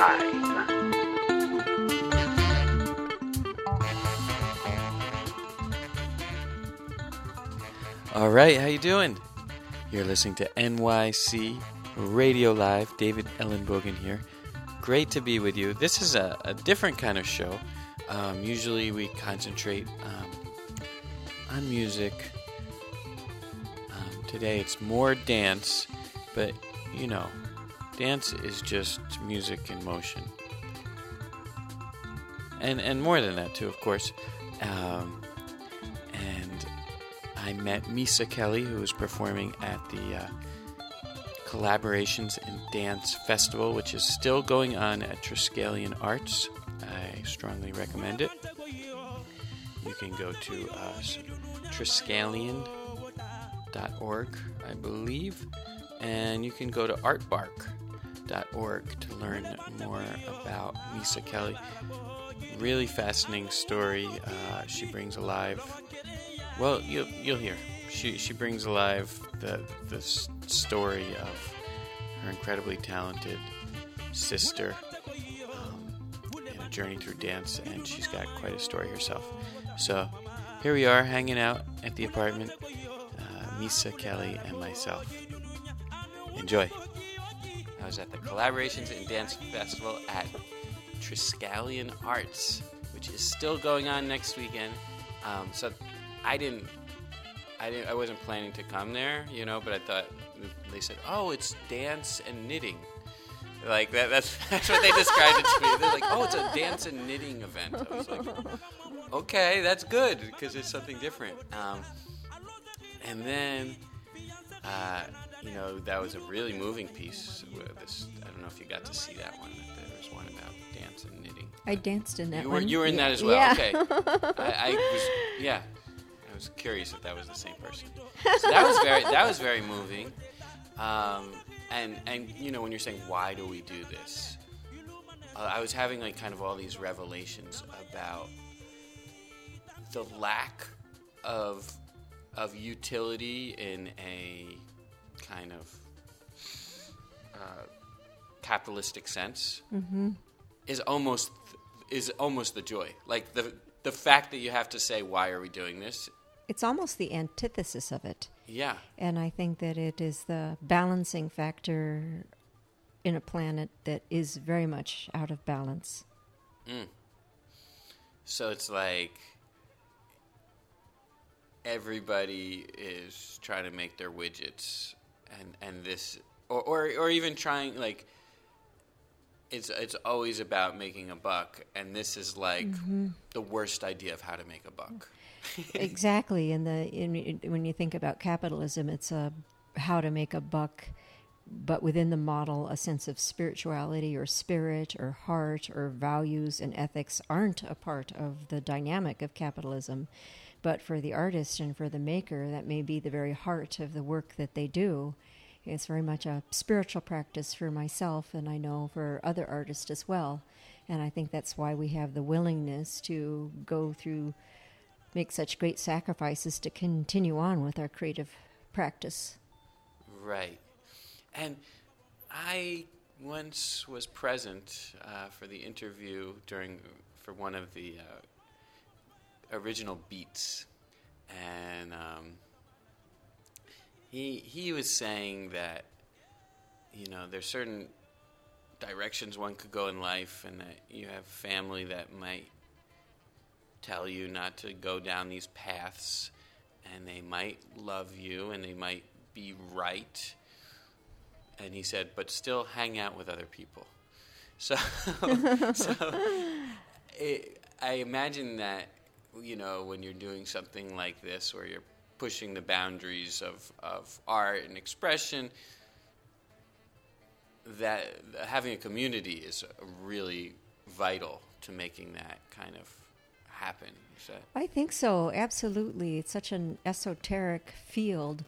All right, how you doing? You're listening to NYC Radio Live. David Ellenbogen here. Great to be with you. This is a, a different kind of show. Um, usually we concentrate um, on music. Um, today it's more dance, but you know, dance is just music in motion. And, and more than that, too, of course. Um, and I met Misa Kelly, who was performing at the uh, Collaborations in Dance Festival, which is still going on at Triskelion Arts. I strongly recommend it. You can go to uh, triskelion.org, I believe, and you can go to artbark.org to learn more about Misa Kelly. Really fascinating story. Uh, she brings alive well, you'll you'll hear. She she brings alive the the story of her incredibly talented sister um, in a journey through dance, and she's got quite a story herself. So here we are, hanging out at the apartment. Uh, Misa Kelly and myself. Enjoy. Was at the Collaborations in Dance Festival at Triskelion Arts, which is still going on next weekend. Um, so I didn't, I didn't, I wasn't planning to come there, you know. But I thought they said, "Oh, it's dance and knitting." Like that, that's that's what they described it to me. They're like, "Oh, it's a dance and knitting event." I was like, "Okay, that's good because it's something different." Um, and then, uh, you know, that was a really moving piece. This, I don't know if you got to see that one. There was one about dance and knitting. I danced in that you were, one. You were in that as well. Yeah. Okay. I, I was, yeah. I was curious if that was the same person. So that was very, that was very moving. Um, and and you know when you're saying why do we do this, uh, I was having like kind of all these revelations about the lack of of utility in a kind of uh, capitalistic sense is almost is almost the joy. Like the the fact that you have to say why are we doing this? It's almost the antithesis of it. Yeah. And I think that it is the balancing factor in a planet that is very much out of balance. So it's like everybody is trying to make their widgets and and this or or, or even trying like it's it's always about making a buck and this is like mm-hmm. the worst idea of how to make a buck. exactly. And the in, when you think about capitalism, it's a how to make a buck, but within the model, a sense of spirituality or spirit or heart or values and ethics aren't a part of the dynamic of capitalism. But for the artist and for the maker, that may be the very heart of the work that they do. It's very much a spiritual practice for myself, and I know for other artists as well. And I think that's why we have the willingness to go through, make such great sacrifices to continue on with our creative practice. Right. And I once was present uh, for the interview during for one of the uh, original beats, and um, he he was saying that you know there's certain directions one could go in life, and that you have family that might tell you not to go down these paths, and they might love you, and they might be right. And he said, but still hang out with other people. So, so it, I imagine that you know when you're doing something like this, where you're pushing the boundaries of, of art and expression, that having a community is really vital to making that kind of happen. I think so, absolutely. It's such an esoteric field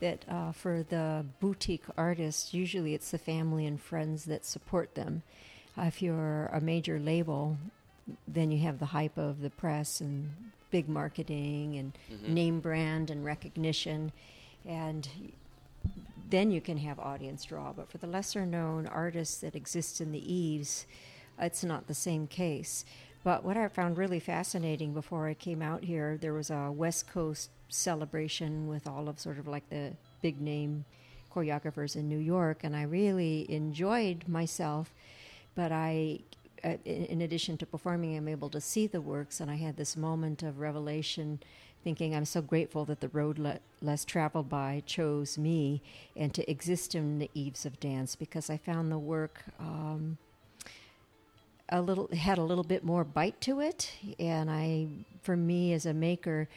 that uh, for the boutique artists, usually it's the family and friends that support them. If you're a major label, then you have the hype of the press and big marketing and mm-hmm. name brand and recognition. And then you can have audience draw. But for the lesser known artists that exist in the eaves, it's not the same case. But what I found really fascinating before I came out here, there was a West Coast celebration with all of sort of like the big name choreographers in New York, and I really enjoyed myself. But I, uh, in addition to performing, I'm able to see the works, and I had this moment of revelation thinking I'm so grateful that the road le- less traveled by chose me and to exist in the eaves of dance because I found the work um, a little had a little bit more bite to it, and I, for me as a maker,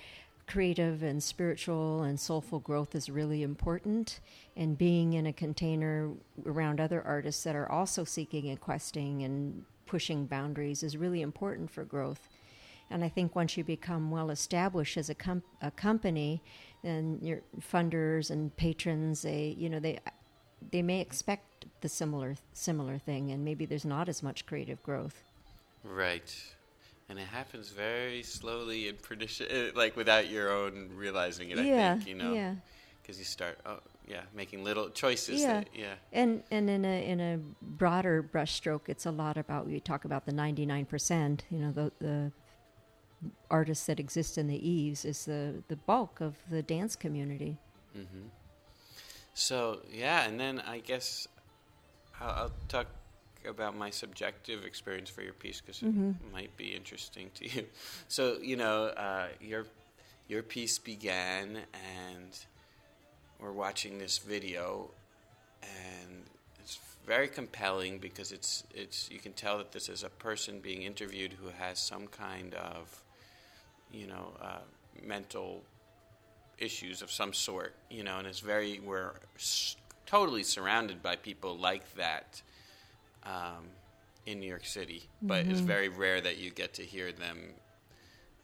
creative and spiritual and soulful growth is really important. And being in a container around other artists that are also seeking and questing and pushing boundaries is really important for growth and I think once you become well established as a, com- a company, then your funders and patrons, they you know they they may expect the similar similar thing, and maybe there's not as much creative growth. Right, and it happens very slowly and prediction, uh, like without your own realizing it. Yeah, I think you know, yeah. because you start, oh yeah, making little choices. Yeah, that, yeah, and and in a in a broader brushstroke, it's a lot about we talk about the ninety nine percent. You know, the the artists that exist in the eaves is the the bulk of the dance community. Mm-hmm. So yeah, and then I guess I'll, I'll, talk about my subjective experience for your piece because mm-hmm. it might be interesting to you. So you know, uh, your your piece began, and we're watching this video, and it's very compelling because it's it's you can tell that this is a person being interviewed who has some kind of you know, uh, mental issues of some sort, you know, and it's very, we're s- totally surrounded by people like that um, in New York City, but mm-hmm. it's very rare that you get to hear them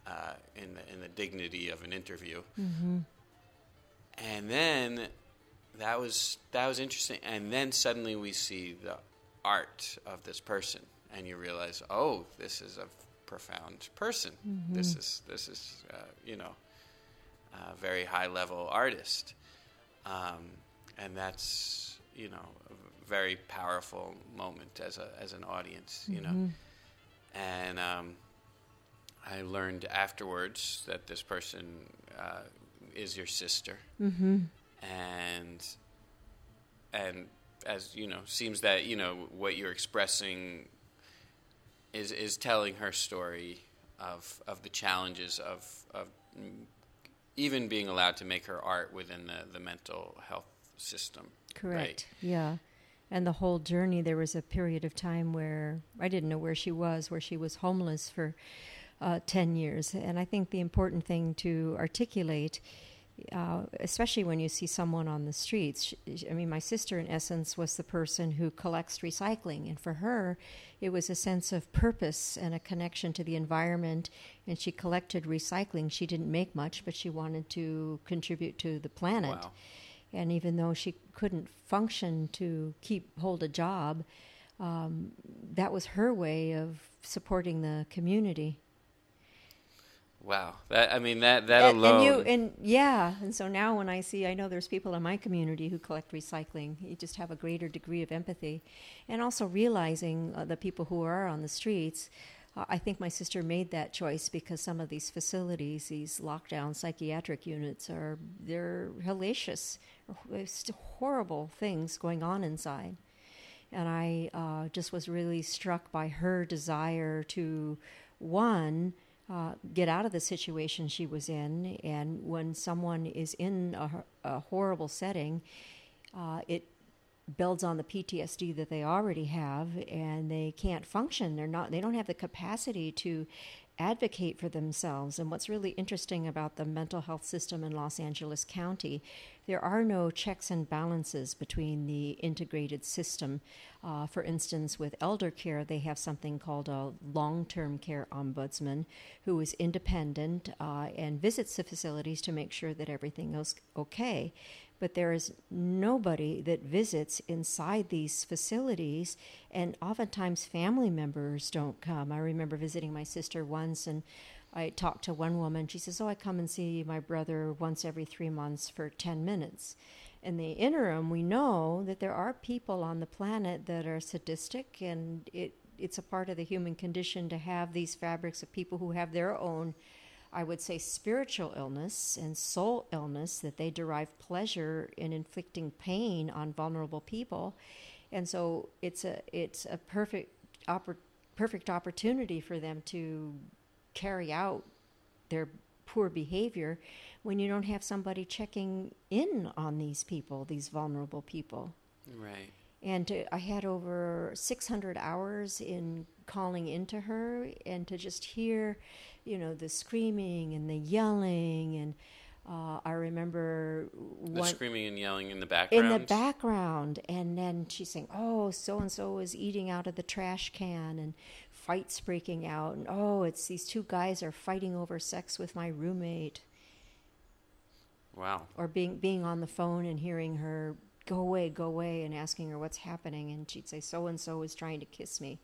uh, in, the, in the dignity of an interview. Mm-hmm. And then that was that was interesting. And then suddenly we see the art of this person, and you realize, oh, this is a profound person. Mm-hmm. This is this is uh, you know a very high level artist, um, and that's you know a very powerful moment as a as an audience. You mm-hmm. know, and um, I learned afterwards that this person uh, is your sister, mm-hmm. and and as you know, seems that you know what you're expressing is is telling her story of of the challenges of of even being allowed to make her art within the, the mental health system. Correct. Right? Yeah. And the whole journey, there was a period of time where I didn't know where she was, where she was homeless for uh, 10 years. And I think the important thing to articulate uh, especially when you see someone on the streets. She, I mean, my sister, in essence, was the person who collects recycling, and for her, it was a sense of purpose and a connection to the environment. And she collected recycling. She didn't make much, but she wanted to contribute to the planet. Wow. And even though she couldn't function to keep hold a job, um, that was her way of supporting the community. Wow, that I mean that that and, alone. And you and yeah, and so now when I see, I know there's people in my community who collect recycling. You just have a greater degree of empathy, and also realizing uh, the people who are on the streets. Uh, I think my sister made that choice because some of these facilities, these lockdown psychiatric units, are they're hellacious. There's horrible things going on inside, and I uh, just was really struck by her desire to one uh, get out of the situation she was in. And when someone is in a, a horrible setting, uh, it builds on the PTSD that they already have, and they can't function. They're not. They don't have the capacity to advocate for themselves. And what's really interesting about the mental health system in Los Angeles County, there are no checks and balances between the integrated system. Uh, for instance, with elder care, they have something called a long term care ombudsman who is independent uh, and visits the facilities to make sure that everything is okay but there is nobody that visits inside these facilities, and oftentimes family members don't come. I remember visiting my sister once, and I talked to one woman. She says, Oh, I come and see my brother once every three months for 10 minutes. In the interim, we know that there are people on the planet that are sadistic, and it, it's a part of the human condition to have these fabrics of people who have their own, I would say, spiritual illness and soul illness, that they derive pleasure in inflicting pain on vulnerable people. And so it's a, it's a perfect, oppor- perfect opportunity for them to carry out their poor behavior when you don't have somebody checking in on these people, these vulnerable people. Right. And to, I had over 600 hours in calling into her, and to just hear, you know, the screaming and the yelling, and uh, I remember The one screaming and yelling in the background. in the background, and then she's saying, "Oh, so and so is eating out of the trash can," and fights breaking out, and oh, it's these two guys are fighting over sex with my roommate Wow. or being being on the phone and hearing her go away, go away, and asking her what's happening, and she'd say so and so is trying to kiss me,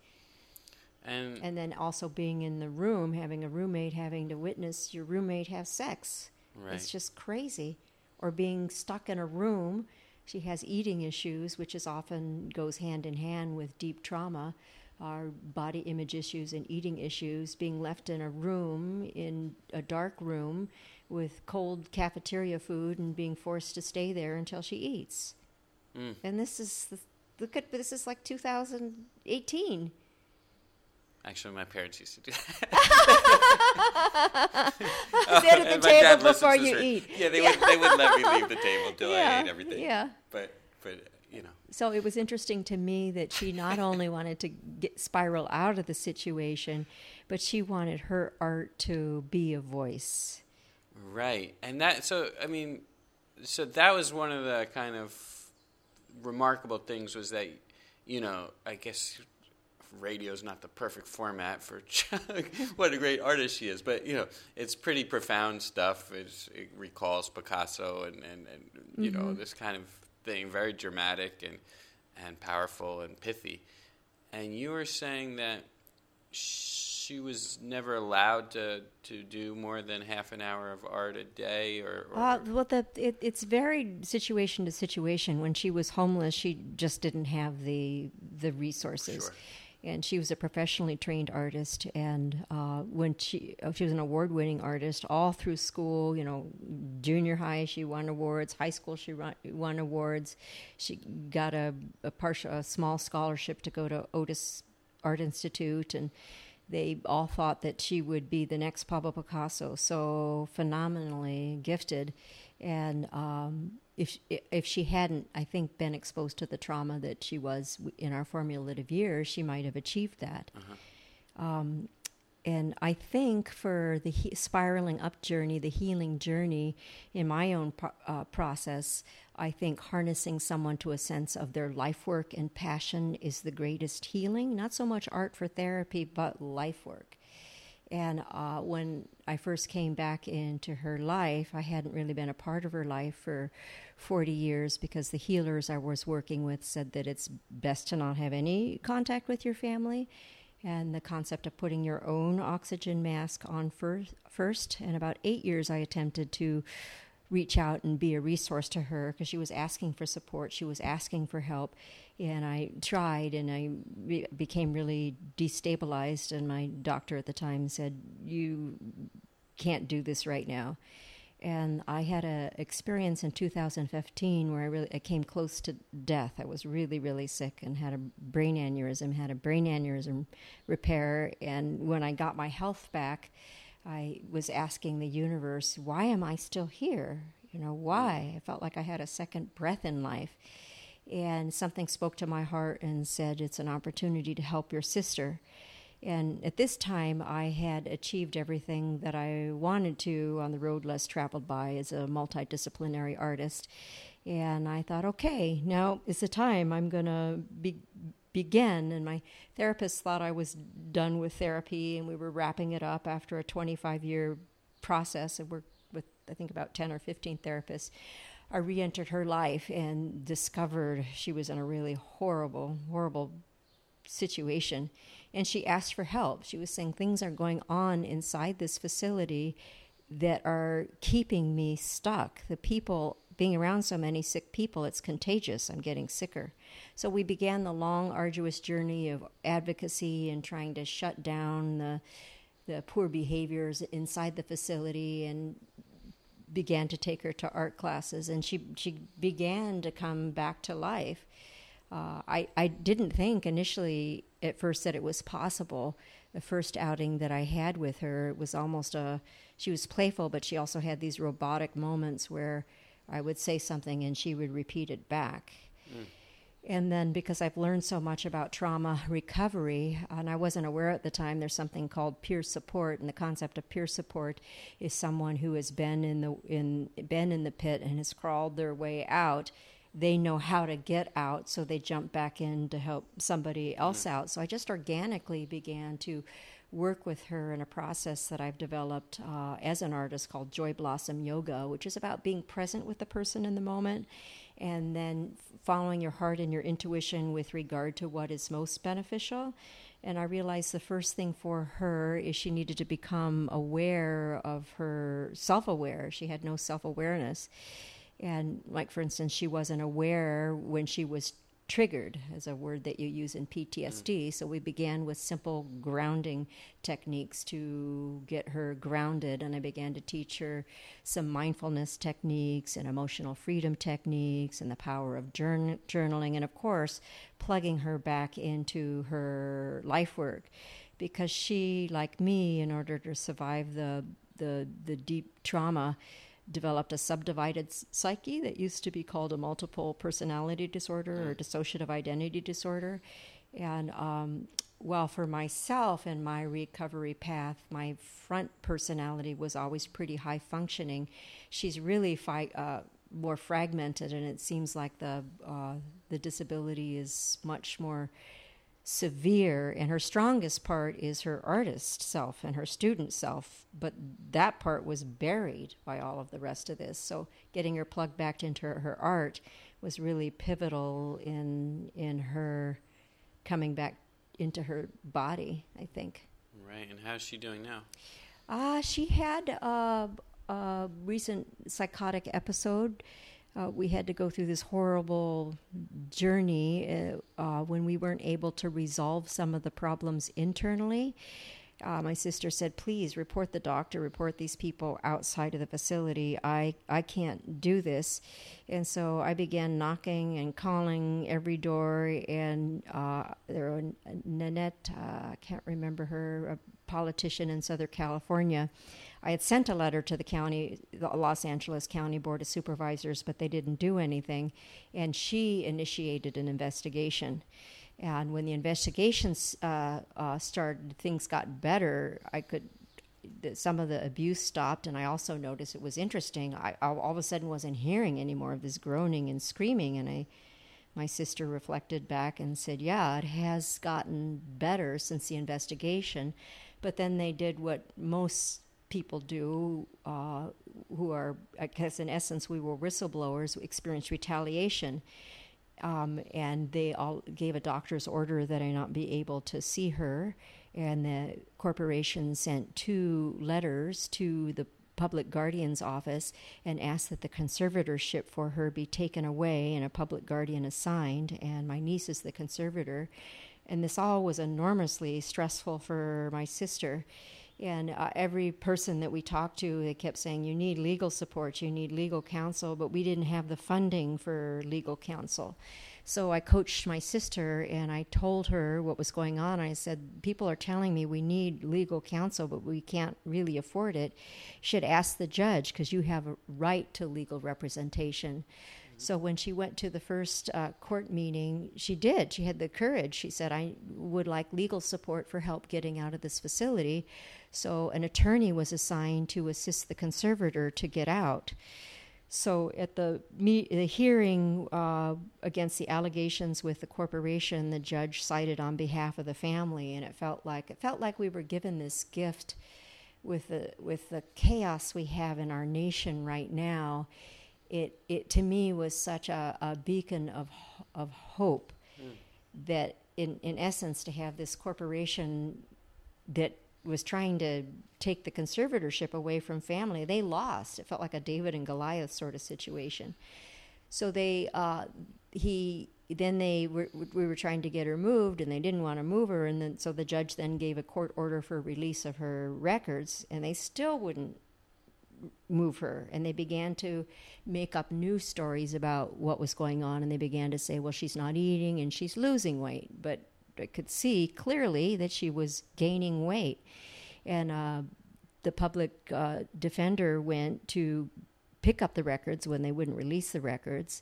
And, and then also being in the room, having a roommate, having to witness your roommate have sex. right. It's just crazy, or being stuck in a room. She has eating issues, which is often goes hand in hand with deep trauma. Our body image issues and eating issues, being left in a room, in a dark room, with cold cafeteria food and being forced to stay there until she eats. Mm. And this is the, look at this is like 2018. Actually, my parents used to do that. Sit at the table before you eat. Yeah, they would. They would let me leave the table until I ate everything. yeah. But but you know. So it was interesting to me that she not only wanted to get spiral out of the situation, but she wanted her art to be a voice. Right. And that so I mean so that was one of the kind of remarkable things was that you know, I guess radio is not the perfect format for what a great artist she is, but you know, it's pretty profound stuff. It's, it recalls Picasso and, and, and you know, mm-hmm. this kind of thing, very dramatic and and powerful and pithy. And you were saying that she was never allowed to, to do more than half an hour of art a day or, or Uh, well, the, it, it's varied situation to situation. When she was homeless, she just didn't have the the resources. Sure. And she was a professionally trained artist, and uh, when she uh, she was an award-winning artist all through school. You know, junior high she won awards, high school she won, won awards. She got a a partial, a small scholarship to go to Otis Art Institute, and they all thought that she would be the next Pablo Picasso. So phenomenally gifted, and um, if if she hadn't, I think, been exposed to the trauma that she was in our formulative years, she might have achieved that. Um, and I think for the he- spiraling up journey, the healing journey, in my own pro- uh, process, I think harnessing someone to a sense of their life work and passion is the greatest healing. Not so much art for therapy, but life work. And uh, when I first came back into her life, I hadn't really been a part of her life for 40 years because the healers I was working with said that it's best to not have any contact with your family. And the concept of putting your own oxygen mask on first, first. And about eight years, I attempted to reach out and be a resource to her because she was asking for support, she was asking for help, and I tried, and I be- became really destabilized. And my doctor at the time said, "You can't do this right now." And I had a experience in 2015 where I really I came close to death. I was really really sick and had a brain aneurysm, had a brain aneurysm repair, and when I got my health back. I was asking the universe, why am I still here? You know, why? I felt like I had a second breath in life. And something spoke to my heart and said, it's an opportunity to help your sister. And at this time, I had achieved everything that I wanted to on the road less traveled by as a multidisciplinary artist. And I thought, okay, now is the time I'm going to be, begin. And my therapist thought I was done with therapy, and we were wrapping it up after a 25 year process. And we're with, I think, about 10 or 15 therapists. I re entered her life and discovered she was in a really horrible, horrible situation. And she asked for help. She was saying things are going on inside this facility that are keeping me stuck. The people being around so many sick people, it's contagious. I'm getting sicker. So we began the long, arduous journey of advocacy and trying to shut down the the poor behaviors inside the facility and began to take her to art classes and she she began to come back to life uh, I, I didn't think initially at first that it was possible. The first outing that I had with her it was almost a she was playful, but she also had these robotic moments where I would say something and she would repeat it back. Mm. And then because I've learned so much about trauma recovery, and I wasn't aware at the time, there's something called peer support, and the concept of peer support is someone who has been in the in been in the pit and has crawled their way out they know how to get out, so they jump back in to help somebody else mm-hmm. out. So I just organically began to work with her in a process that I've developed uh, as an artist called Joy Blossom Yoga, which is about being present with the person in the moment and then following your heart and your intuition with regard to what is most beneficial. And I realized the first thing for her is she needed to become aware of her self aware. She had no self awareness. And, like, for instance, she wasn't aware when she was triggered, as a word that you use in PTSD. Mm. So we began with simple grounding techniques to get her grounded. And I began to teach her some mindfulness techniques and emotional freedom techniques and the power of journal- journaling. And, of course, plugging her back into her life work. Because she, like me, in order to survive the, the, the deep trauma, developed a subdivided psyche that used to be called a multiple personality disorder or mm. dissociative identity disorder. And um, well, for myself and my recovery path, my front personality was always pretty high functioning. She's really fi- uh, more fragmented, and it seems like the uh, the disability is much more severe and her strongest part is her artist self and her student self but that part was buried by all of the rest of this. So getting her plugged back into her, her art was really pivotal in in her coming back into her body i think. Right and how's she doing now? Uh, she had a, a recent psychotic episode uh, we had to go through this horrible journey uh, uh, when we weren't able to resolve some of the problems internally. Uh, my sister said, "Please report the doctor, report these people outside of the facility. I I can't do this," and so I began knocking and calling every door. And uh, there was Nanette, uh, I can't remember her, a politician in Southern California I had sent a letter to the county, the Los Angeles County Board of Supervisors, but they didn't do anything. And she initiated an investigation. And when the investigations uh, uh, started, things got better. I could, some of the abuse stopped, and I also noticed it was interesting. I, I all of a sudden wasn't hearing any more of this groaning and screaming, and I, my sister reflected back and said, "Yeah, it has gotten better since the investigation." But then they did what most people do uh, who are, I guess, in essence, we were whistleblowers, experienced retaliation. Um, and they all gave a doctor's order that I not be able to see her. And the corporation sent two letters to the public guardian's office and asked that the conservatorship for her be taken away and a public guardian assigned. And my niece is the conservator. And this all was enormously stressful for my sister. And uh, every person that we talked to, they kept saying, You need legal support, you need legal counsel, but we didn't have the funding for legal counsel. So I coached my sister and I told her what was going on. I said, People are telling me we need legal counsel, but we can't really afford it. Should ask the judge because you have a right to legal representation. So when she went to the first uh, court meeting, she did. She had the courage. She said, I would like legal support for help getting out of this facility. So an attorney was assigned to assist the conservator to get out. So at the, me- the hearing uh, against the allegations with the corporation, the judge sided on behalf of the family, and it felt like it felt like we were given this gift with the with the chaos we have in our nation right now it, it to me was such a, a beacon of, of hope mm. that in, in essence to have this corporation that was trying to take the conservatorship away from family. They lost. It felt like a David and Goliath sort of situation. So they, uh, he, then they were, we were trying to get her moved and they didn't want to move her. And then, so the judge then gave a court order for release of her records and they still wouldn't move her. And they began to make up new stories about what was going on. And they began to say well she's not eating and she's losing weight. But i could see clearly that she was gaining weight. And uh, the public uh, defender went to pick up the records when they wouldn't release the records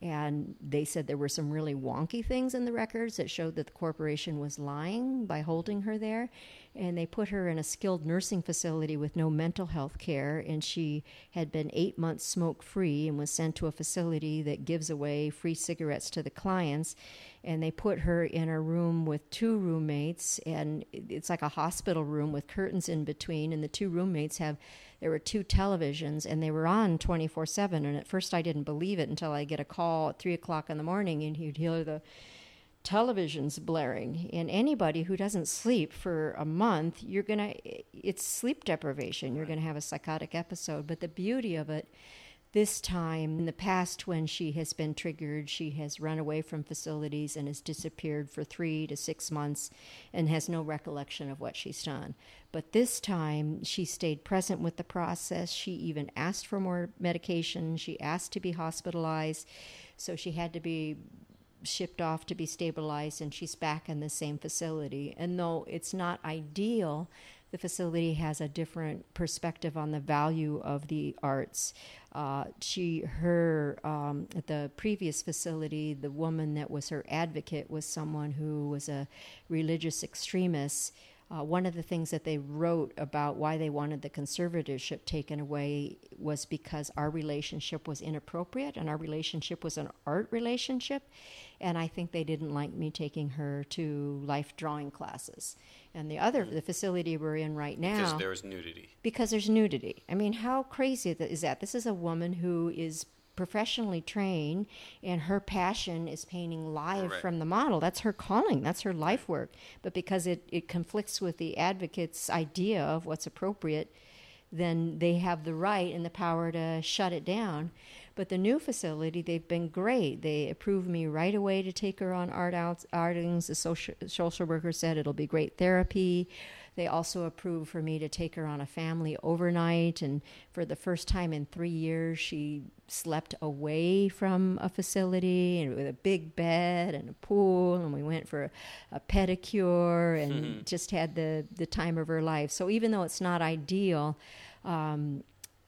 and they said there were some really wonky things in the records that showed that the corporation was lying by holding her there. And they put her in a skilled nursing facility with no mental health care. And she had been eight months smoke free and was sent to a facility that gives away free cigarettes to the clients. And they put her in a room with two roommates. And it's like a hospital room with curtains in between. And the two roommates have there were two televisions and they were on 24 7 and at first i didn't believe it until i get a call at 3 o'clock in the morning and you'd hear the televisions blaring. And anybody who doesn't sleep for a month you're going to it's sleep deprivation. You're going to have a psychotic episode. But the beauty of it this time in the past when she has been triggered she has run away from facilities and has disappeared for 3 to 6 months and has no recollection of what she's done. But this time she stayed present with the process. She even asked for more medication. She asked to be hospitalized. So she had to be shipped off to be stabilized and she's back in the same facility. And though it's not ideal, the facility has a different perspective on the value of the arts. Uh, she, her, um, at the previous facility, the woman that was her advocate was someone who was a religious extremist uh, one of the things that they wrote about why they wanted the conservatorship taken away was because our relationship was inappropriate and our relationship was an art relationship. And I think they didn't like me taking her to life drawing classes. And the other, the facility we're in right now. Because there was nudity. Because there's nudity. I mean, how crazy is that? This is a woman who is professionally trained and her passion is painting live right. from the model. That's her calling. That's her life work. But because it, it conflicts with the advocate's idea of what's appropriate then they have the right and the power to shut it down. But the new facility they've been great. They approved me right away to take her on art outs, outings. The social, social worker said it'll be great therapy they also approved for me to take her on a family overnight, and for the first time in three years, she slept away from a facility and with a big bed and a pool, and we went for a, a pedicure and mm-hmm. just had the the time of her life. So even though it's not ideal. Um,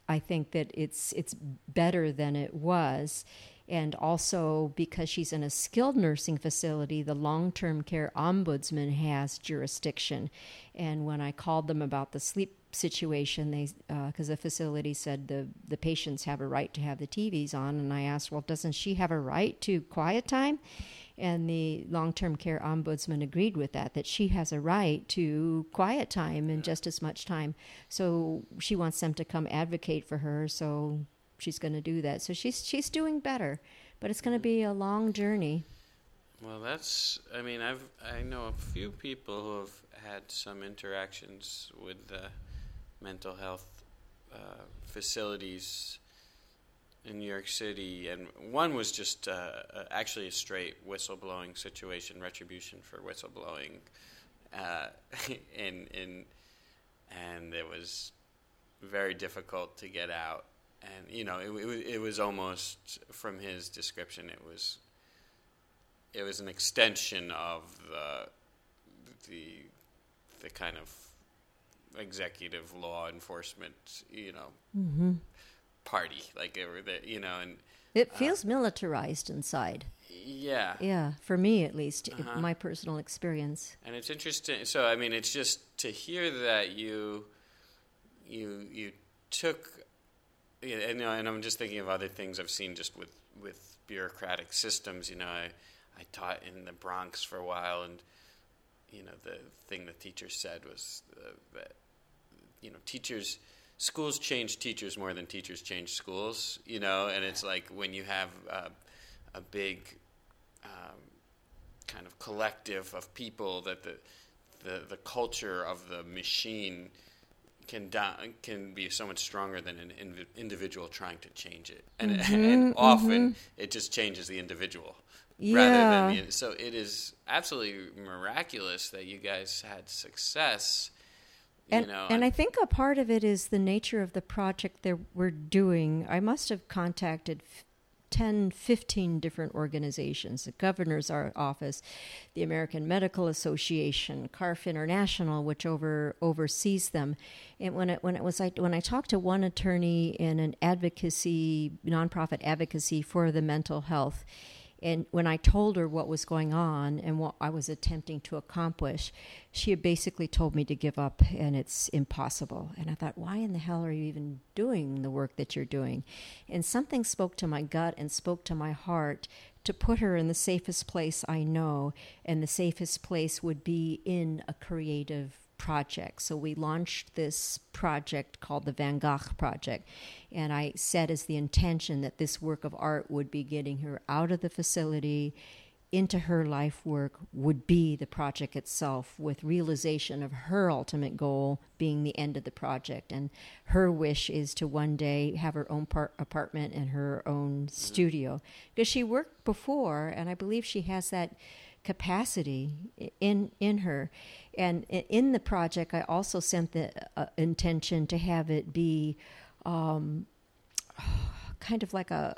I think that it's it's better than it was and also because she's in a skilled nursing facility, the long term care ombudsman has jurisdiction. And when I called them about the sleep situation, they because uh, the facility said the the patients have a right to have the TVs on, and I asked, well, doesn't she have a right to quiet time? And the long term care ombudsman agreed with that, that she has a right to quiet time and just as much time. So she wants them to come advocate for her. So she's going to do that. So she's she's doing better, but it's going to be a long journey. Well, that's. I mean, I've I know a few people who have had some interactions with the mental health uh, facilities in New York City, and one was just uh, actually a straight whistleblowing situation, retribution for whistleblowing, uh, in in, and it was very difficult to get out and you know, it, it, it was almost from his description, it was it was an extension of the the the kind of executive law enforcement, you know, mm-hmm. party. Like it were the, you know, and it uh, feels uh, militarized inside. Yeah. Yeah, for me at least, uh-huh. my personal experience. And it's interesting. So I mean, it's just to hear that you you you took yeah, and, and I'm just thinking of other things I've seen just with, with bureaucratic systems. You know, I, I taught in the Bronx for a while, and you know, the thing the teacher said was uh, that you know, teachers, schools change teachers more than teachers change schools. You know, and it's like when you have uh, a big um, kind of collective of people that the the the culture of the machine can can be so much stronger than an inv- individual trying to change it, and Mm-hmm, and often it just changes the individual rather than Yeah. the. So it is absolutely miraculous that you guys had success. You and, know, and I think a part of it is the nature of the project that we're doing. I must have contacted 10, 15 different organizations the governor's office, the American Medical Association, CARF International, which over oversees them. And when it, when it was I, when I talked to one attorney in an advocacy, nonprofit advocacy for the mental health, and when I told her what was going on and what I was attempting to accomplish, she had basically told me to give up and it's impossible. And I thought, why in the hell are you even doing the work that you're doing? And something spoke to my gut and spoke to my heart to put her in the safest place I know. And the safest place would be in a creative project. So we launched this project called the Van Gogh Project. And I set as the intention that this work of art would be getting her out of the facility into her life work would be the project itself with realization of her ultimate goal being the end of the project and her wish is to one day have her own par- apartment and her own studio because she worked before and i believe she has that capacity in in her. And in the project i also sent the uh, intention to have it be um, kind of like a,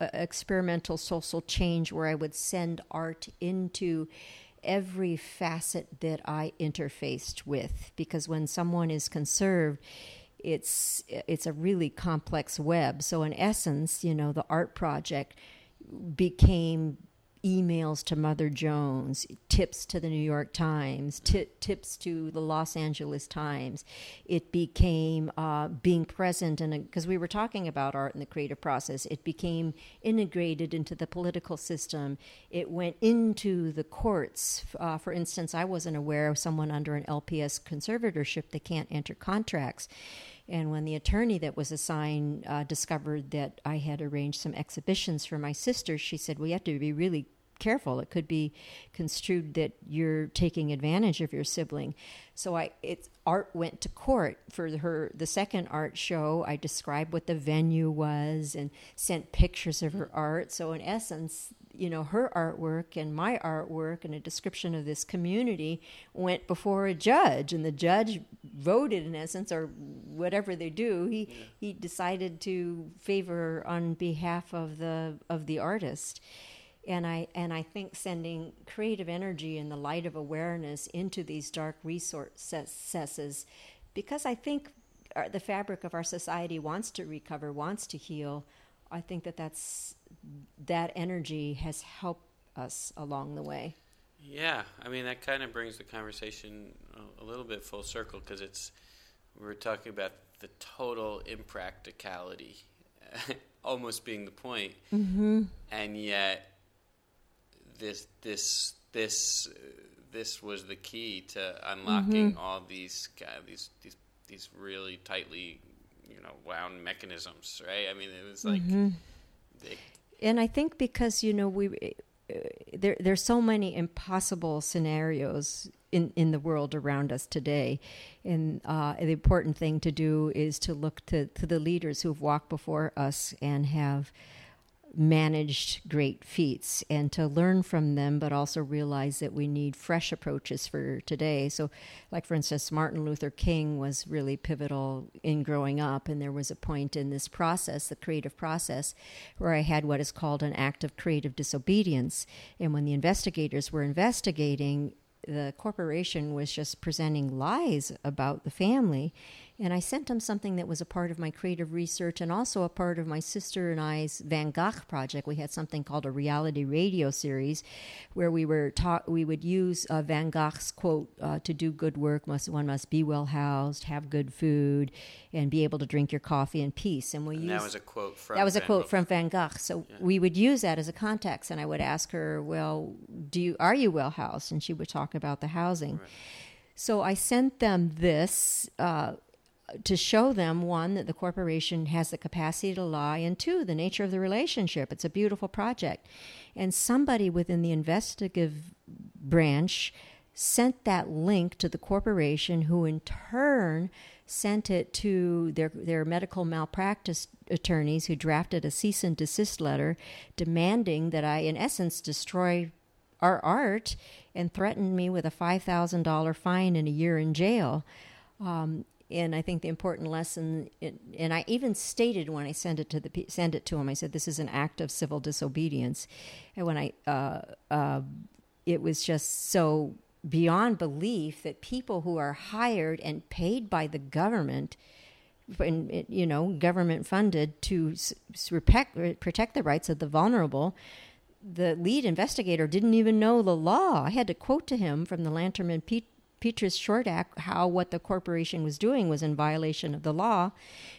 a experimental social change where I would send art into every facet that I interfaced with. Because when someone is conserved it's it's a really complex web. So in essence you know the art project became emails to Mother Jones, tips to the New York Times, ti tips to the Los Angeles Times. It became uh, being present, and because we were talking about art and the creative process, it became integrated into the political system. It went into the courts. Uh, for instance, I wasn't aware of someone under an LPS conservatorship that can't enter contracts. And when the attorney that was assigned uh, discovered that I had arranged some exhibitions for my sister, she said, "We have to be really careful. It could be construed that you're taking advantage of your sibling." So I, it's art went to court for her. The second art show, I described what the venue was and sent pictures of her art. So in essence, you know, her artwork and my artwork and a description of this community went before a judge, and the judge voted in essence, or whatever they do. He he decided to favor on behalf of the of the artist. And I and I think sending creative energy and the light of awareness into these dark resources, because I think the fabric of our society wants to recover, wants to heal. I think that that's that energy has helped us along the way. Yeah, I mean that kind of brings the conversation a, a little bit full circle because it's we're talking about the total impracticality, almost being the point, Mm-hmm. and yet this this this uh, this was the key to unlocking all these these these these really tightly you know wound mechanisms, right? I mean, it was like. They, And I think because you know we uh, there there's so many impossible scenarios in in the world around us today, and uh, the important thing to do is to look to to the leaders who've walked before us and have managed great feats and to learn from them but also realize that we need fresh approaches for today so like for instance martin luther king was really pivotal in growing up and there was a point in this process the creative process where i had what is called an act of creative disobedience and when the investigators were investigating the corporation was just presenting lies about the family. And I sent him something that was a part of my creative research and also a part of my sister and I's Van Gogh project. We had something called a reality radio series where we were taught we would use uh, Van Gogh's quote uh, to do good work must one must be well housed, have good food, and be able to drink your coffee in peace. And we and used that was a quote from that was a Van quote Gogh. from Van Gogh. So we would use that as a context, and I would ask her, "Well, do you are you well housed?" And she would talk about the housing. So I sent them this uh, to show them one that the corporation has the capacity to lie, and two, the nature of the relationship. It's a beautiful project, and somebody within the investigative branch sent that link to the corporation, who in turn sent it to their their medical malpractice attorneys, who drafted a cease and desist letter demanding that I, in essence, destroy our art and threatened me with a five thousand dollar fine and a year in jail. Um, and I think the important lesson, and I even stated when I sent it to the send it to him, I said this is an act of civil disobedience, and when I, uh, uh, it was just so beyond belief that people who are hired and paid by the government, and you know, government funded to protect protect the rights of the vulnerable. The lead investigator didn't even know the law. I had to quote to him from the Lanterman Pete Petris Short how what the corporation was doing was in violation of the law,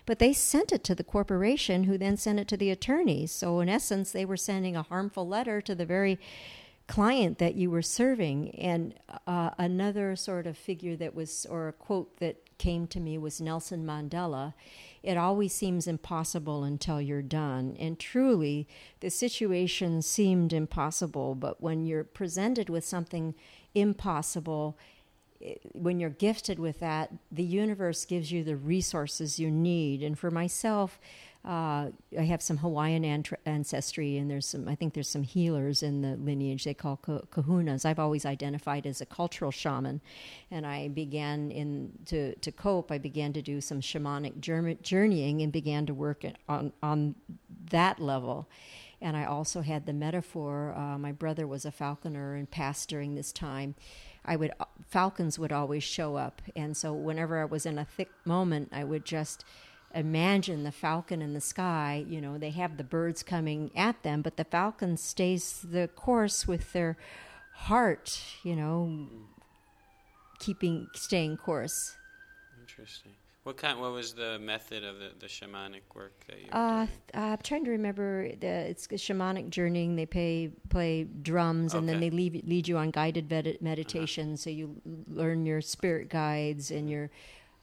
but they sent it to the corporation, who then sent it to the attorneys. So, in essence, they were sending a harmful letter to the very client that you were serving. And uh, another sort of figure that was, or a quote that came to me was Nelson Mandela. It always seems impossible until you're done. And truly, the situation seemed impossible, but when you're presented with something impossible, when you're gifted with that, the universe gives you the resources you need. And for myself, uh, I have some Hawaiian ancestry, and there's some. I think there's some healers in the lineage they call kahunas. I've always identified as a cultural shaman, and I began in to to cope. I began to do some shamanic journeying and began to work on on that level. And I also had the metaphor. Uh, my brother was a falconer and passed during this time. I would falcons would always show up, and so whenever I was in a thick moment, I would just imagine the falcon in the sky. You know, they have the birds coming at them, but the falcon stays the course with their heart. You know, keeping staying course. Interesting. What kind? What was the method of the, the shamanic work that you? Uh, I'm trying to remember. The, it's shamanic journeying. They pay play drums, okay. and then they lead lead you on guided med- meditation. Uh-huh. So you learn your spirit guides and your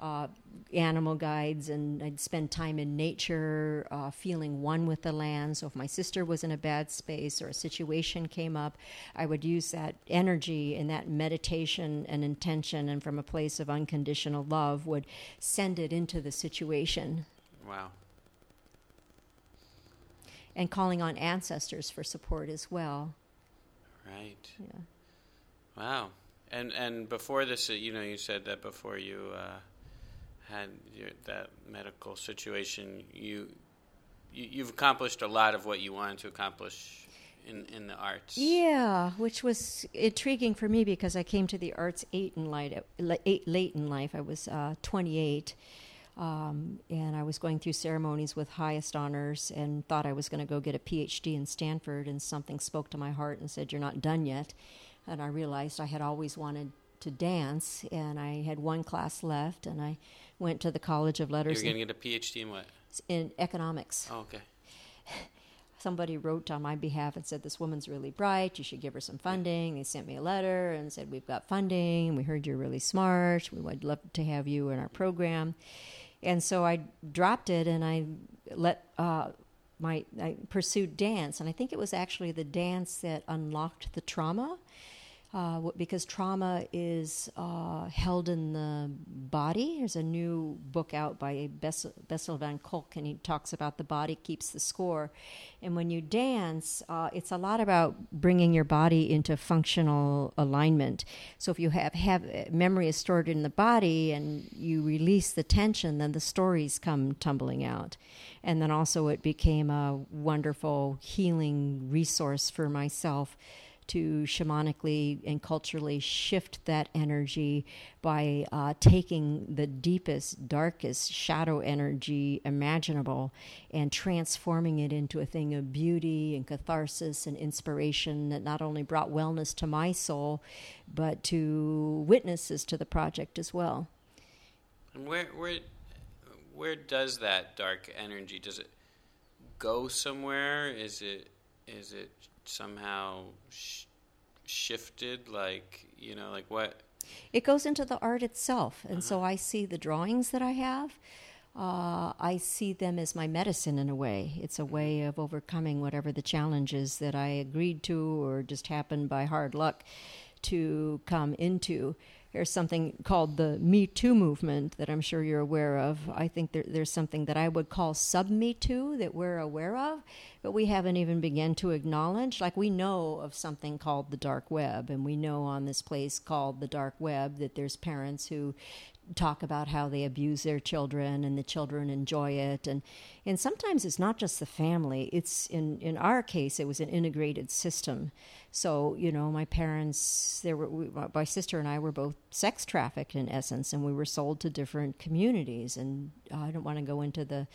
uh, animal guides, and I'd spend time in nature, uh, feeling one with the land. So if my sister was in a bad space or a situation came up, I would use that energy and that meditation and intention, and from a place of unconditional love, would send it into the situation. Wow. And calling on ancestors for support as well. Right. Yeah. Wow. And and before this, you know, you said that before you. Uh, had your, that medical situation, you, you have accomplished a lot of what you wanted to accomplish in in the arts. Yeah, which was intriguing for me because I came to the arts eight in light, late in life. I was uh, 28. Um, and I was going through ceremonies with highest honors and thought I was going to go get a PhD in Stanford. And something spoke to my heart and said, You're not done yet. And I realized I had always wanted to dance, and I had one class left, and I went to the College of Letters. You're going to get a PhD in what? In economics. Oh, okay. Somebody wrote on my behalf and said, This woman's really bright. You should give her some funding. They sent me a letter and said, We've got funding. We heard you're really smart. We would love to have you in our program. And so I dropped it and I let uh, my I pursued dance. And I think it was actually the dance that unlocked the trauma uh, because trauma is uh, held in the body. There's a new book out by Bessel, Bessel van Kolk, and he talks about the body keeps the score. And when you dance, uh, it's a lot about bringing your body into functional alignment. So if you have, have memory is stored in the body and you release the tension, then the stories come tumbling out. And then also, it became a wonderful healing resource for myself to shamanically and culturally shift that energy by uh, taking the deepest, darkest shadow energy imaginable and transforming it into a thing of beauty and catharsis and inspiration that not only brought wellness to my soul, but to witnesses to the project as well. And where, where, where does that dark energy? Does it go somewhere? Is it, is it somehow sh- shifted? Like, you know, like what? It goes into the art itself. And uh-huh. so I see the drawings that I have. Uh, I see them as my medicine in a way. It's a way of overcoming whatever the challenges that I agreed to or just happened by hard luck to come into. There's something called the Me Too movement that I'm sure you're aware of. I think there, there's something that I would call sub Me Too that we're aware of, but we haven't even begun to acknowledge. Like we know of something called the dark web, and we know on this place called the dark web that there's parents who talk about how they abuse their children and the children enjoy it. And and sometimes it's not just the family. It's in in our case it was an integrated system. So you know my parents there were we, my sister and I were both sex trafficked in essence and we were sold to different communities. And I don't want to go into the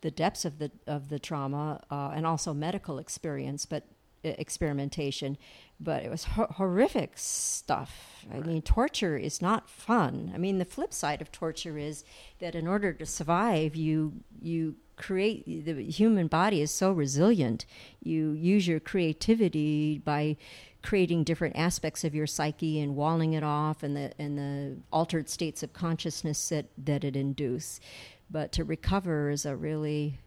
the depths of the of the trauma uh, and also medical experience but experimentation, but it was ho- horrific stuff. I mean, torture is not fun. I mean, the flip side of torture is that in order to survive, you you create the human body is so resilient. You use your creativity by creating different aspects of your psyche and walling it off and the and the altered states of consciousness that that it induce. But to recover is a really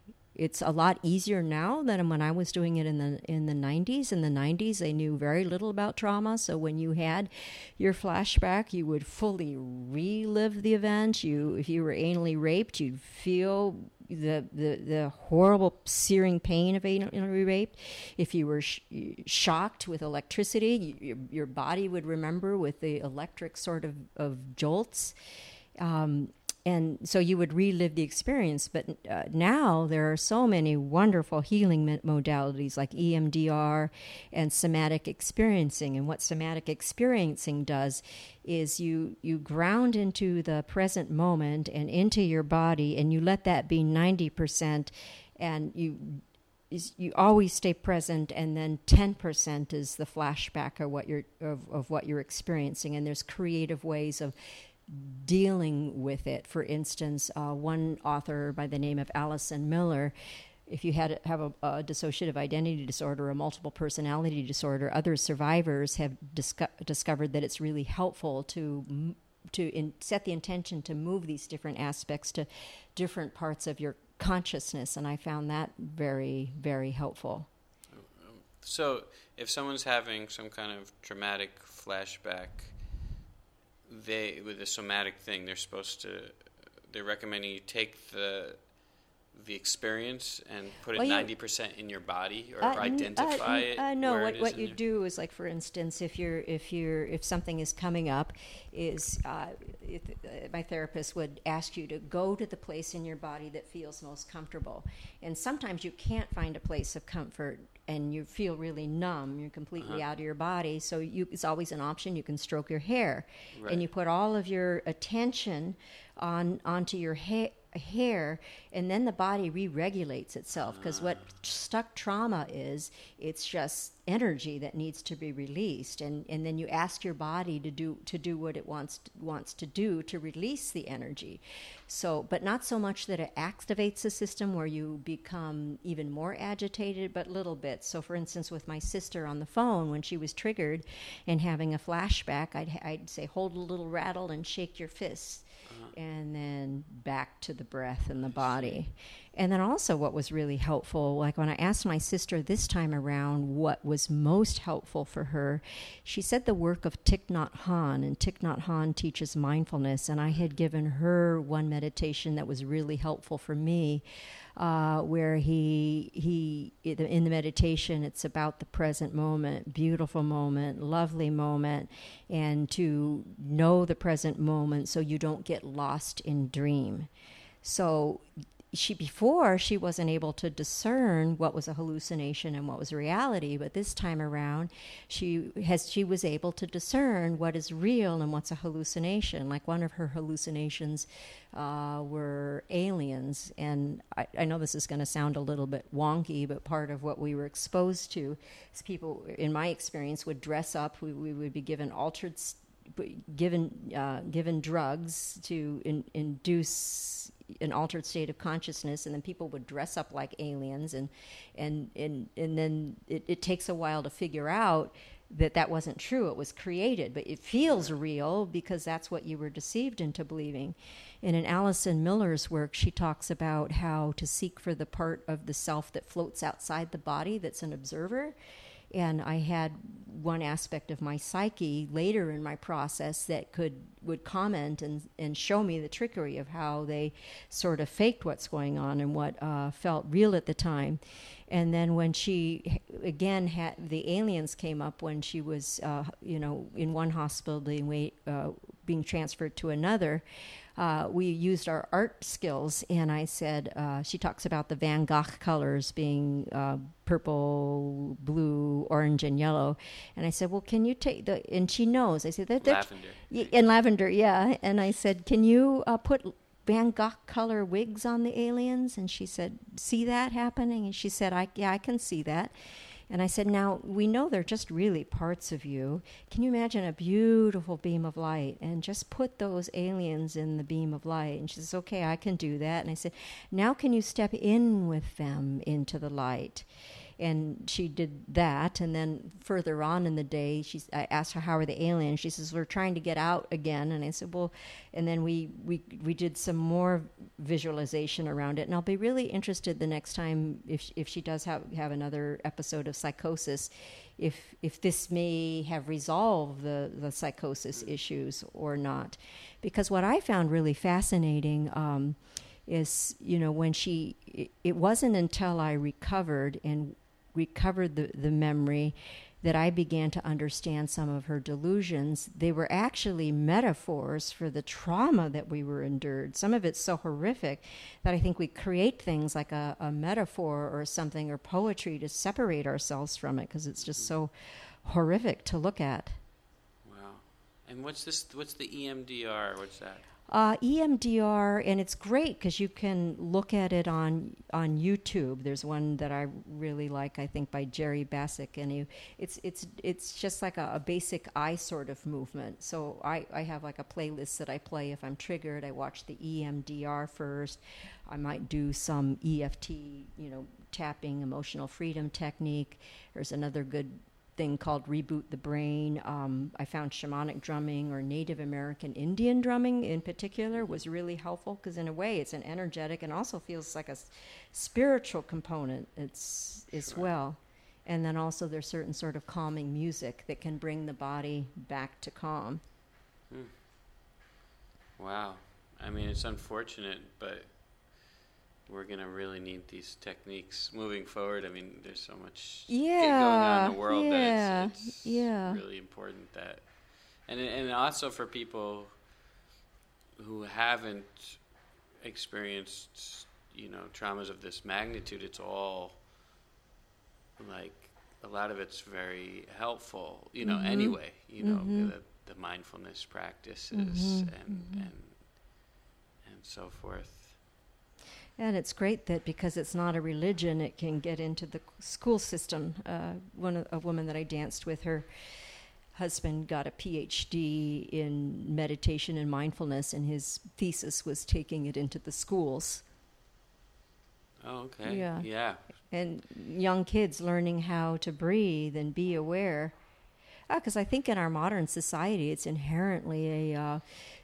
it's a lot easier now than when I was doing it in the in the 90s. In the 90s, they knew very little about trauma, so when you had your flashback, you would fully relive the event. You, if you were anally raped, you'd feel the the, the horrible searing pain of anally raped. If you were sh- shocked with electricity, you, your, your body would remember with the electric sort of of jolts. Um, and so you would relive the experience. But uh, now there are so many wonderful healing modalities like EMDR and somatic experiencing. And what somatic experiencing does is you you ground into the present moment and into your body, and you let that be ninety percent, and you you always stay present and then 10% is the flashback of what you're of, of what you're experiencing and there's creative ways of dealing with it. For instance, uh, one author by the name of Allison Miller if you had have a, a, dissociative identity disorder or a multiple personality disorder, other survivors have disco- discovered that it's really helpful to to in, set the intention to move these different aspects to different parts of your consciousness, and I found that very very helpful. So, if someone's having some kind of traumatic flashback, they with the somatic thing they're supposed to they're recommending you take the the experience and put it ninety percent in your body or, uh, identify uh, it. Uh, no, what, what you do is like, for instance, if you're if you're if something is coming up, is uh, if, uh, my therapist would ask you to go to the place in your body that feels most comfortable, and sometimes you can't find a place of comfort and you feel really numb, you're completely uh-huh. out of your body. So you, it's always an option. You can stroke your hair, right. and you put all of your attention on onto your hair hair and then the body re-regulates itself because what ah. stuck trauma is it's just energy that needs to be released and, and then you ask your body to do to do what it wants to, wants to do to release the energy. So but not so much that it activates the system where you become even more agitated but little bits. So for instance with my sister on the phone when she was triggered and having a flashback I'd, I'd say hold a little rattle and shake your fists and then back to the breath and the body. And then also, what was really helpful, like when I asked my sister this time around what was most helpful for her, she said the work of Thich Nhat Hanh, and Thich Nhat Hanh teaches mindfulness. And I had given her one meditation that was really helpful for me uh, where he he in the meditation it's about the present moment, beautiful moment, lovely moment, and to know the present moment so you don't get lost in dream. So she before she wasn't able to discern what was a hallucination and what was reality but this time around she has she was able to discern what is real and what's a hallucination. Like one of her hallucinations uh, were aliens and I, I know this is going to sound a little bit wonky but part of what we were exposed to is people in my experience would dress up we, we would be given altered given uh, given drugs to in, induce an altered state of consciousness, and then people would dress up like aliens, and and and and then it, it takes a while to figure out that that wasn't true. It was created, but it feels real because that's what you were deceived into believing. And in Allison Miller's work, she talks about how to seek for the part of the self that floats outside the body, that's an observer, and I had one aspect of my psyche later in my process that could would comment and and show me the trickery of how they sort of faked what's going on and what uh, felt real at the time. And then when she again had the aliens came up when she was uh, you know in one hospital being uh, being transferred to another uh, we used our art skills, and I said, uh, she talks about the Van Gogh colors being uh, purple, blue, orange, and yellow. And I said, well, can you take the, and she knows. I said, that, lavender. And lavender, yeah. And I said, can you uh, put Van Gogh color wigs on the aliens? And she said, see that happening? And she said, I, yeah, I can see that. And I said, Now, we know they're just really parts of you. Can you imagine a beautiful beam of light and just put those aliens in the beam of light? And she says, Okay, I can do that. And I said, Now, can you step in with them into the light? And she did that. And then further on in the day she I asked her how are the aliens? She says we're trying to get out again. And I said well and then we we we did some more visualization around it. And I'll be really interested the next time if if she does have have another episode of psychosis if if this may have resolved the the psychosis issues or not. Because what I found really fascinating um, is you know when she it wasn't until I recovered and recovered the, the memory that I began to understand some of her delusions. They were actually metaphors for the trauma that we were endured. Some of it's so horrific that I think we create things like a, a metaphor or something or poetry to separate ourselves from it because it's just so horrific to look at. Wow. And what's this? What's the EMDR? What's that? Uh, EMDR, and it's great because you can look at it on on YouTube. There's one that I really like, I think, by Jerry Bassick, and it's it's it's just like a, a, basic eye sort of movement. So I, I have like a playlist that I play if I'm triggered. I watch the EMDR first. I might do some EFT, you know, tapping, emotional freedom technique. There's another good thing called Reboot the Brain. Um, I found shamanic drumming or Native American Indian drumming in particular was really helpful because, in a way, it's an energetic and also feels like a s- spiritual component it's, as well. And then also, there's certain sort of calming music that can bring the body back to calm. Hmm. Wow. I mean, it's unfortunate, but we're going to really need these techniques moving forward. I mean, there's so much yeah, going on in the world yeah, that it's, it's yeah. really important that, and and also for people who haven't experienced, you know, traumas of this magnitude, it's all like a lot of it's very helpful, you know. Mm-hmm. Anyway, you know, mm-hmm. the, the mindfulness practices mm-hmm. and mm-hmm. and and so forth. And it's great that because it's not a religion, it can get into the school system. Uh, one a woman that I danced with, her husband got a PhD in meditation and mindfulness, and his thesis was taking it into the schools. Oh, okay. Yeah. Yeah. And young kids learning how to breathe and be aware. Because uh, I think in our modern society, it's inherently a uh,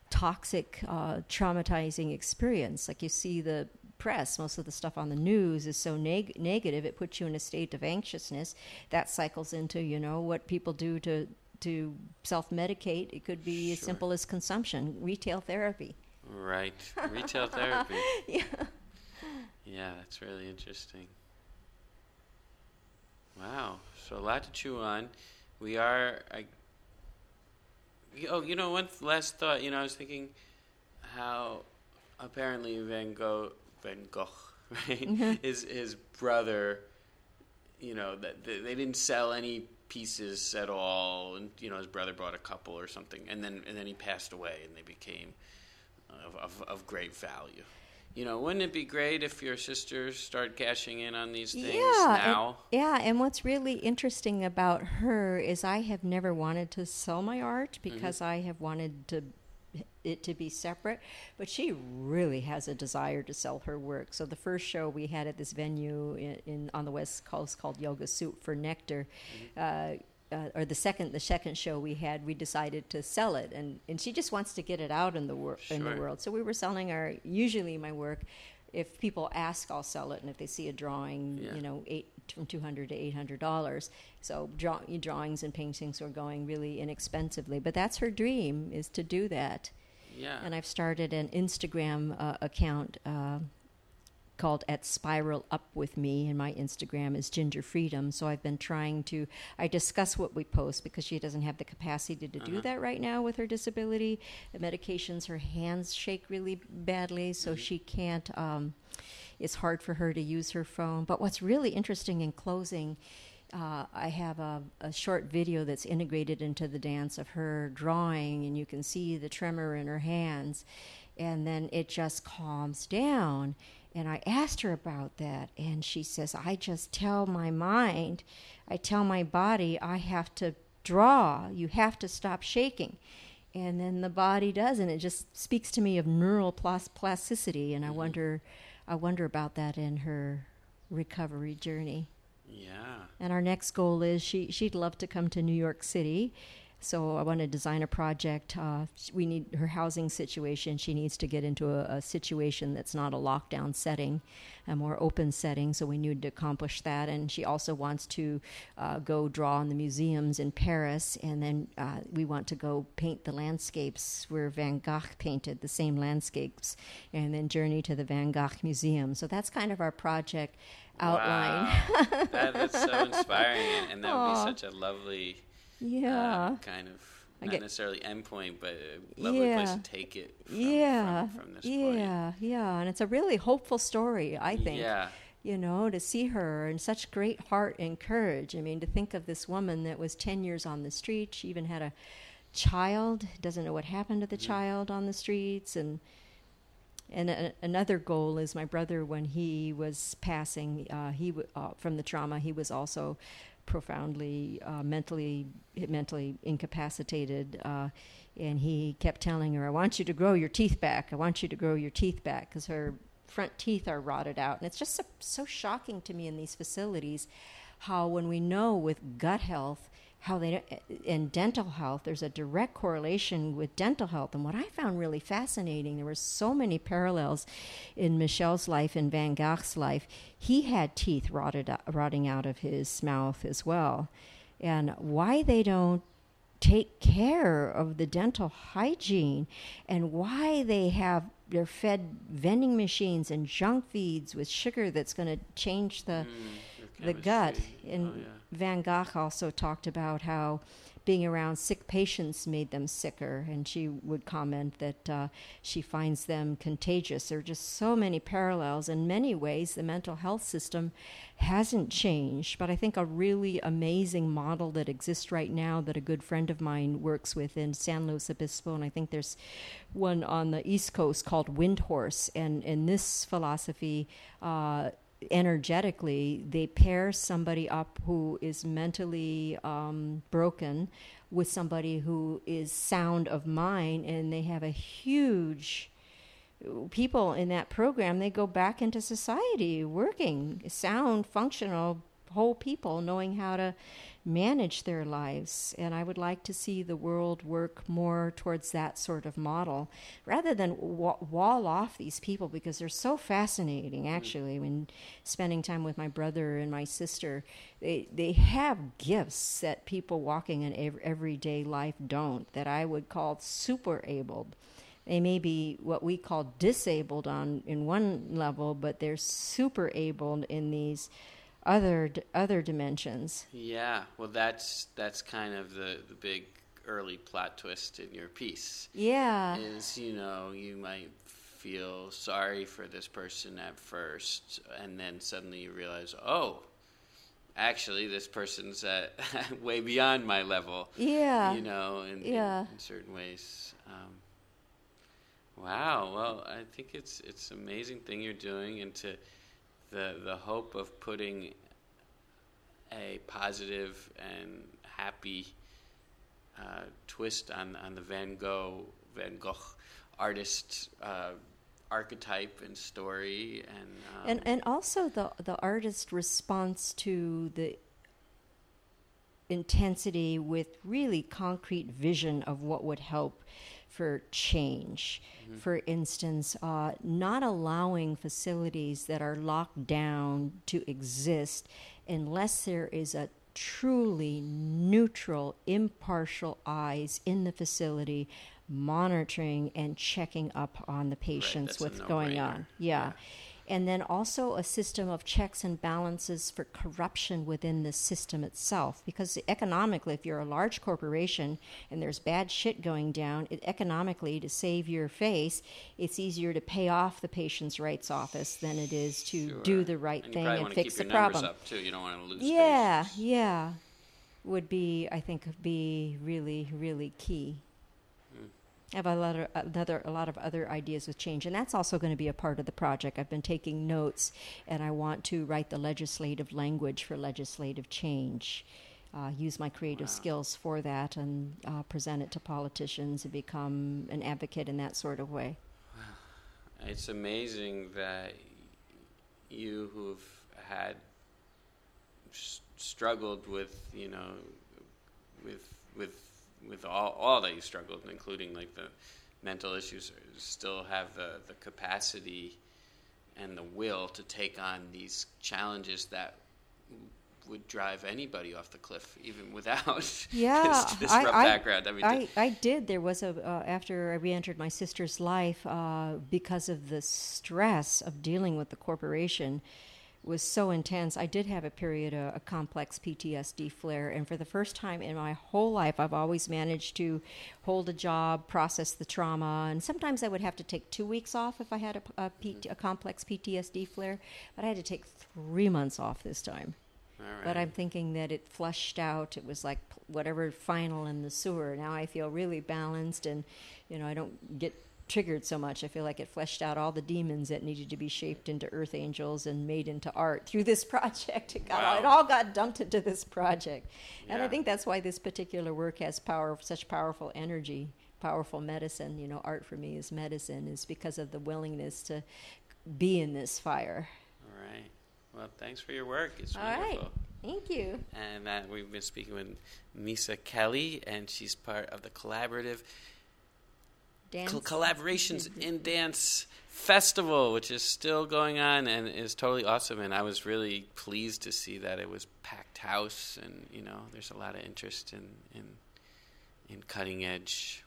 toxic, uh, traumatizing experience. Like you see the press, most of the stuff on the news is so neg- negative, it puts you in a state of anxiousness. That cycles into, you know, what people do to to self medicate. It could be sure. as simple as consumption, retail therapy. Right, retail therapy. yeah. Yeah, that's really interesting. Wow, so a lot to chew on. We are. I, oh, you know, one last thought. You know, I was thinking how apparently Van Gogh Van Gogh, right? Mm-hmm. His his brother, you know, that they, they didn't sell any pieces at all, and you know his brother bought a couple or something, and then and then he passed away, and they became of, of, of great value. You know, wouldn't it be great if your sisters start cashing in on these things yeah, now? And, yeah, and what's really interesting about her is I have never wanted to sell my art mm-hmm. because mm-hmm. I have wanted to it to be separate, but she really has a desire to sell her work. So the first show we had at this venue in, in on the West Coast called Yoga Soup for Nectar. Mm-hmm. Uh, uh, or the second the second show we had, we decided to sell it, and, and she just wants to get it out in the world sure. in the world. So we were selling our usually my work. If people ask, I'll sell it, and if they see a drawing, yeah. you know, eight from 200 to 800 dollars so draw, drawings and paintings were going really inexpensively but that's her dream is to do that Yeah. and I've started an Instagram uh, account uh, called at Spiral Up with Me, and my Instagram is Ginger Freedom. So I've been trying to. I discuss what we post because she doesn't have the capacity to do Uh-huh. that right now with her disability. The medications, her hands shake really badly, so Mm-hmm. she can't. Um, it's hard for her to use her phone. But what's really interesting in closing. Uh, I have a, a short video that's integrated into the dance of her drawing, and you can see the tremor in her hands. And then it just calms down. And I asked her about that, and she says, I just tell my mind, I tell my body, I have to draw. You have to stop shaking. And then the body does, and it just speaks to me of neural plasticity. And I wonder, I wonder about that in her recovery journey. Yeah. And our next goal is she she'd love to come to New York City. So I want to design a project. Uh, we need her housing situation. She needs to get into a, a situation that's not a lockdown setting, a more open setting. So we need to accomplish that. And she also wants to uh, go draw in the museums in Paris, and then uh, we want to go paint the landscapes where Van Gogh painted the same landscapes, and then journey to the Van Gogh Museum. So that's kind of our project outline. Wow. that, that's so inspiring, and, that would be such a lovely Yeah. uh, kind of not get- necessarily endpoint, but a lovely place to take it. From, yeah, from, from this yeah, yeah, and it's a really hopeful story. I think, Yeah. you know, to see her and such great heart and courage. I mean, to think of this woman that was ten years on the street. She even had a child. Doesn't know what happened to the child on the streets, and and a, another goal is my brother when he was passing. Uh, he w- uh, from the trauma. He was also profoundly uh, mentally mentally incapacitated. Uh, and he kept telling her, "I want you to grow your teeth back. I want you to grow your teeth back," because her front teeth are rotted out. And it's just so, so shocking to me in these facilities how, when we know with gut health, how they in dental health, there's a direct correlation with dental health. And what I found really fascinating, there were so many parallels in Michelle's life and Van Gogh's life. He had teeth rotted, rotting out of his mouth as well. And why they don't take care of the dental hygiene and why they have they're fed vending machines and junk feeds with sugar that's going to change the Mm, the gut. And oh, yeah. Van Gogh also talked about how being around sick patients made them sicker, and she would comment that uh, she finds them contagious. There are just so many parallels. In many ways, the mental health system hasn't changed, but I think a really amazing model that exists right now that a good friend of mine works with in San Luis Obispo, and I think there's one on the East Coast called Windhorse, and in this philosophy. Uh, energetically they pair somebody up who is mentally um, broken with somebody who is sound of mind and they have a huge people in that program they go back into society working sound functional whole people knowing how to manage their lives and i would like to see the world work more towards that sort of model rather than wall off these people because they're so fascinating mm. actually. When spending time with my brother and my sister they they have gifts that people walking in ev- everyday life don't that i would call super abled. They may be what we call disabled on in one level but they're super abled in these other other dimensions Yeah, well, that's that's kind of the the big early plot twist in your piece. yeah Is you know you might feel sorry for this person at first, and then suddenly you realize, oh, actually, this person's at way beyond my level. yeah You know, in, in- Yeah. in, certain ways. Um, wow. Well, I think it's it's an amazing thing you're doing, and to the the hope of putting a positive and happy uh, twist on on the Van Gogh Van Gogh artist uh, archetype and story, and um, and and also the the artist response to the intensity with really concrete vision of what would help for change. For instance, uh, not allowing facilities that are locked down to exist unless there is a truly neutral, impartial eyes in the facility monitoring and checking up on the patients a what's going on. Yeah. And then also a system of checks and balances for corruption within the system itself. Because economically, if you're a large corporation and there's bad shit going down, it, economically, to save your face, it's easier to pay off the patient's rights office than it is to Sure. do the right and thing and fix the problem. up too. You don't want to lose. Yeah, patients. yeah. Would be, I think, be really, really key. I have a lot of another a lot of other ideas with change, and that's also going to be a part of the project. I've been taking notes, and I want to write the legislative language for legislative change. Uh, use my creative Wow. skills for that, and uh, present it to politicians and become an advocate in that sort of way. It's amazing that you who've had s- struggled with, you know, with with with all all that you struggled, including like the mental issues, still have the the capacity and the will to take on these challenges that would drive anybody off the cliff, even without Yeah, this, this I- rough I- background. I mean, I, I did. There was a uh, after I re-entered my sister's life uh, because of the stress of dealing with the corporation was so intense. I did have a period of a complex PTSD flare, and for the first time in my whole life, I've always managed to hold a job, process the trauma, and sometimes I would have to take two weeks off if I had a, a, P- mm-hmm. a complex PTSD flare. But I had to take three months off this time. all But. I'm thinking that it flushed out. It was like whatever final in the sewer. Now I feel really balanced, and you know I don't get triggered so much. I feel like it fleshed out all the demons that needed to be shaped into earth angels and made into art through this project. It, got, Wow. it all got dumped into this project, and I think that's why this particular work has power, such powerful energy, powerful medicine. You know, art for me is medicine, is because of the willingness to be in this fire. all right. Well, thanks for your work. It's All right. wonderful. Thank you. And uh, we've been speaking with Misa Kelly, and she's part of the collaborative Dance. Col- collaborations in dance festival, which is still going on and is totally awesome. And I was really pleased to see that it was packed house, and you know, there's a lot of interest in in, in cutting edge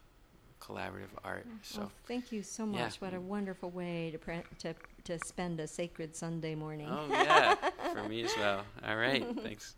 collaborative art. Oh, so Well, thank you so Yeah. much. What a wonderful way to pre- to to spend a sacred Sunday morning. oh yeah, for me as well. All right, thanks.